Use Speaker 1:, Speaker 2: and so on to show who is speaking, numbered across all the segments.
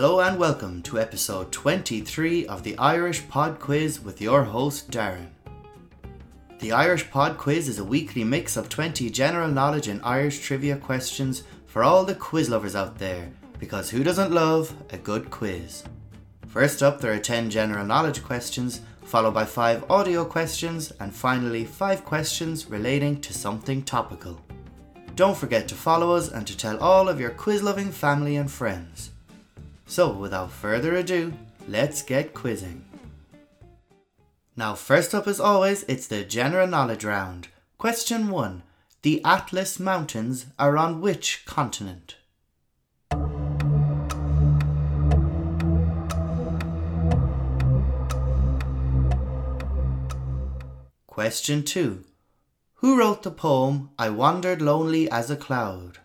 Speaker 1: Hello and welcome to episode 23 of the Irish Pod Quiz with your host Darren. The Irish Pod Quiz is a weekly mix of 20 general knowledge and Irish trivia questions for all the quiz lovers out there, because who doesn't love a good quiz? First up, there are 10 general knowledge questions, followed by 5 audio questions, and finally 5 questions relating to something topical. Don't forget to follow us and to tell all of your quiz loving family and friends. So, without further ado, let's get quizzing. Now, first up, as always, it's the general knowledge round. Question 1 The Atlas Mountains are on which continent? Question 2 Who wrote the poem I Wandered Lonely as a Cloud?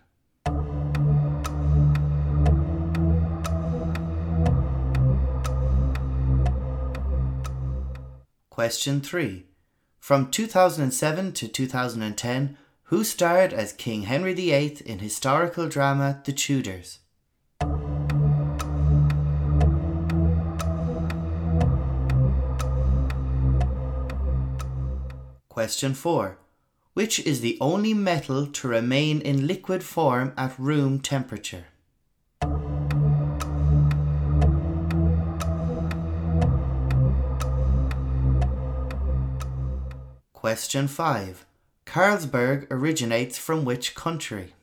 Speaker 1: Question 3. From 2007 to 2010, who starred as King Henry VIII in historical drama The Tudors? Question 4. Which is the only metal to remain in liquid form at room temperature? Question 5. Carlsberg originates from which country?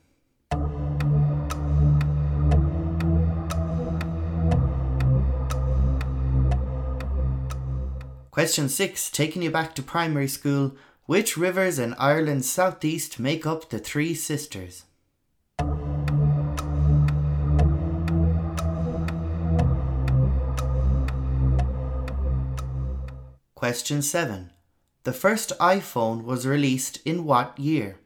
Speaker 1: Question 6. Taking you back to primary school, which rivers in Ireland's southeast make up the Three Sisters? Question 7. The first iPhone was released in what year?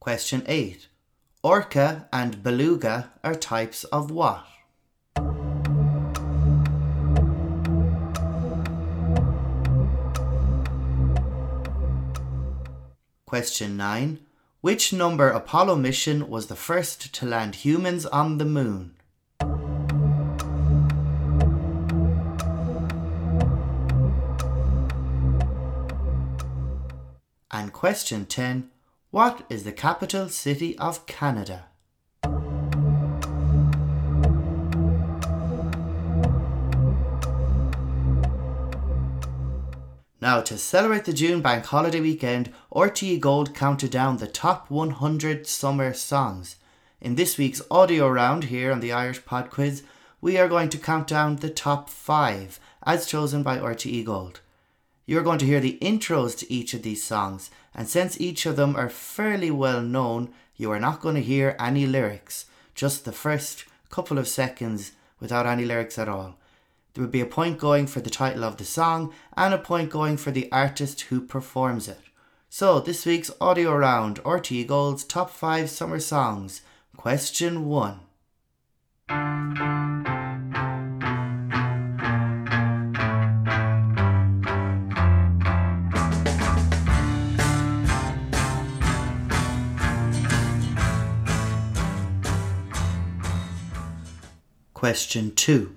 Speaker 1: Question 8. Orca and beluga are types of what? Question 9. Which number Apollo mission was the first to land humans on the moon? And question 10. What is the capital city of Canada? Now, to celebrate the June bank holiday weekend, RTE Gold counted down the top 100 summer songs. In this week's audio round here on the Irish Pod Quiz, we are going to count down the top 5 as chosen by RTE Gold. You're going to hear the intros to each of these songs, and since each of them are fairly well known, you are not going to hear any lyrics, just the first couple of seconds without any lyrics at all. There would be a point going for the title of the song and a point going for the artist who performs it. So, this week's audio round RTE Gold's top 5 summer songs. Question 1. Question 2.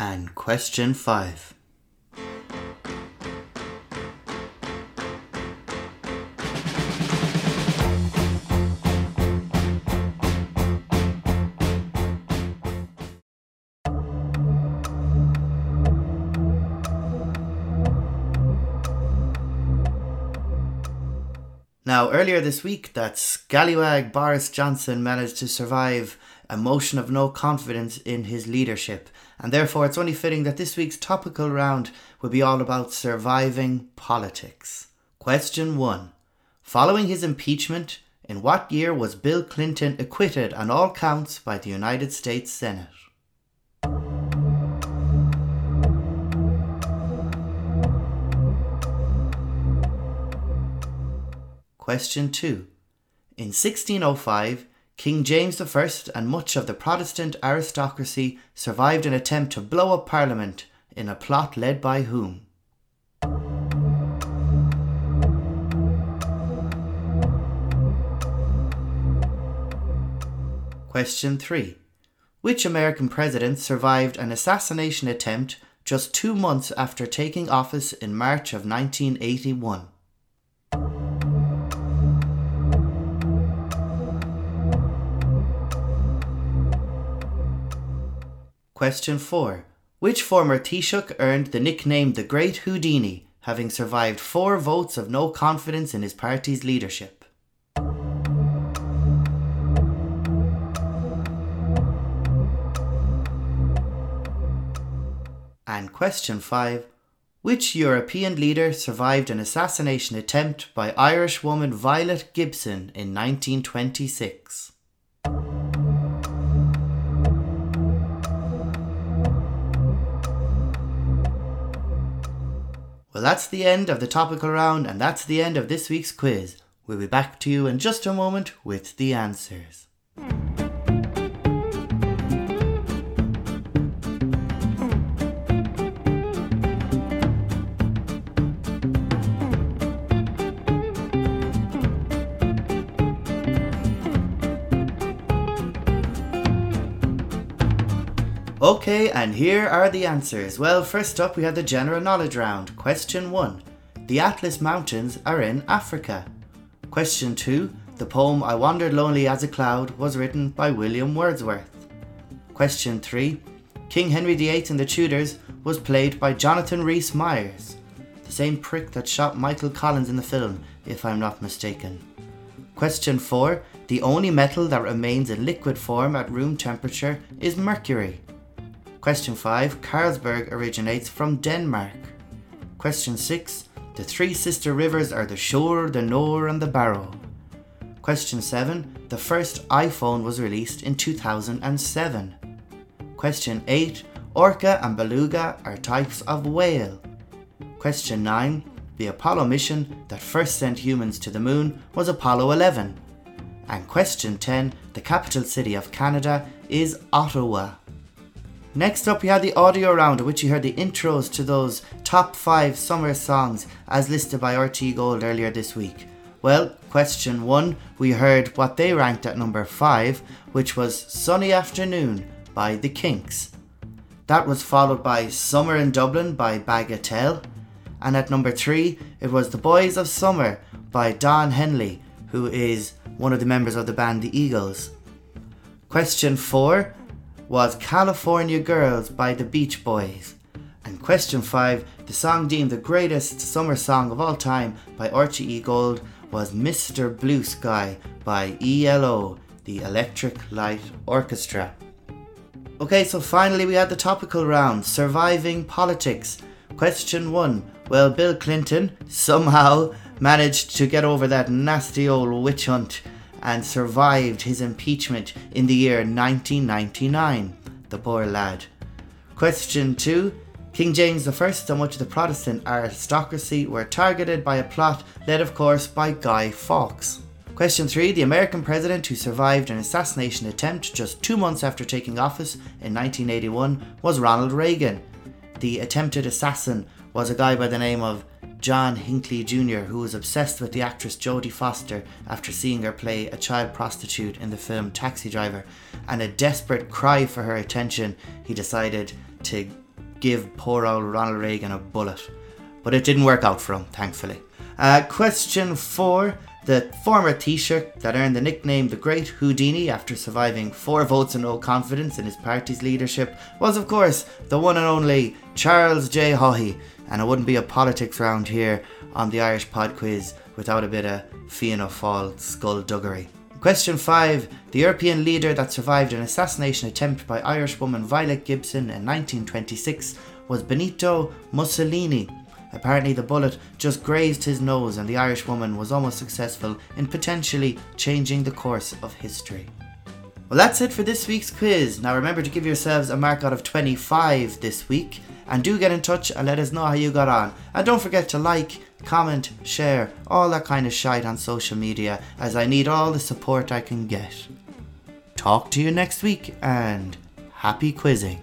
Speaker 1: And question 5 Now, earlier this week, that scallywag Boris Johnson managed to survive a motion of no confidence in his leadership, and therefore it's only fitting that this week's topical round will be all about surviving politics. Question 1. Following his impeachment, in what year was Bill Clinton acquitted on all counts by the United States Senate? Question 2. In 1605, King James I and much of the Protestant aristocracy survived an attempt to blow up Parliament in a plot led by whom? Question 3. Which American president survived an assassination attempt just two months after taking office in March of 1981? Question 4. Which former Taoiseach earned the nickname the Great Houdini, having survived four votes of no confidence in his party's leadership? And question 5. Which European leader survived an assassination attempt by Irish woman Violet Gibson in 1926? Well, that's the end of the topical round, and that's the end of this week's quiz. We'll be back to you in just a moment with the answers. Okay, and here are the answers. Well, first up, we have the general knowledge round. Question 1 The Atlas Mountains are in Africa. Question 2 The poem I Wandered Lonely as a Cloud was written by William Wordsworth. Question 3 King Henry VIII and the Tudors was played by Jonathan Rhys Myers, the same prick that shot Michael Collins in the film, if I'm not mistaken. Question 4 The only metal that remains in liquid form at room temperature is mercury. Question 5 Carlsberg originates from Denmark. Question 6 The three sister rivers are the Suir, the Nore, and the Barrow. Question 7 The first iPhone was released in 2007. Question 8 Orca and beluga are types of whale. Question 9 The Apollo mission that first sent humans to the moon was Apollo 11. And question 10 The capital city of Canada is Ottawa. Next up, we had the audio round, in which you heard the intros to those top five summer songs as listed by RTE Gold earlier this week. Well, question one, we heard what they ranked at number five, which was Sunny Afternoon by The Kinks. That was followed by Summer in Dublin by Bagatelle. And at number three, it was The Boys of Summer by Don Henley, who is one of the members of the band The Eagles. Question four, was California Girls by the Beach Boys. And question 5, the song deemed the greatest summer song of all time by Archie E. Gold was Mr. Blue Sky by ELO, the Electric Light Orchestra. Okay, so finally we had the topical round Surviving Politics. Question 1. Well, Bill Clinton somehow managed to get over that nasty old witch hunt and survived his impeachment in the year 1999. The poor lad. Question 2. King James I and much of the Protestant aristocracy were targeted by a plot led, of course, by Guy Fawkes. Question 3. The American president who survived an assassination attempt just two months after taking office in 1981 was Ronald Reagan. The attempted assassin was a guy by the name of John Hinckley Jr., who was obsessed with the actress Jodie Foster after seeing her play a child prostitute in the film Taxi Driver, and a desperate cry for her attention, he decided to give poor old Ronald Reagan a bullet. But it didn't work out for him, thankfully. Uh, question four. The former Taoiseach that earned the nickname the Great Houdini after surviving four votes and no confidence in his party's leadership was, of course, the one and only Charles J. Haughey. And it wouldn't be a politics round here on the Irish Pod Quiz without a bit of Fianna Fáil skullduggery. Question 5. The European leader that survived an assassination attempt by Irish woman Violet Gibson in 1926 was Benito Mussolini. Apparently, the bullet just grazed his nose, and the Irish woman was almost successful in potentially changing the course of history. Well, that's it for this week's quiz. Now, remember to give yourselves a mark out of 25 this week, and do get in touch and let us know how you got on. And don't forget to like, comment, share, all that kind of shite on social media, as I need all the support I can get. Talk to you next week, and happy quizzing.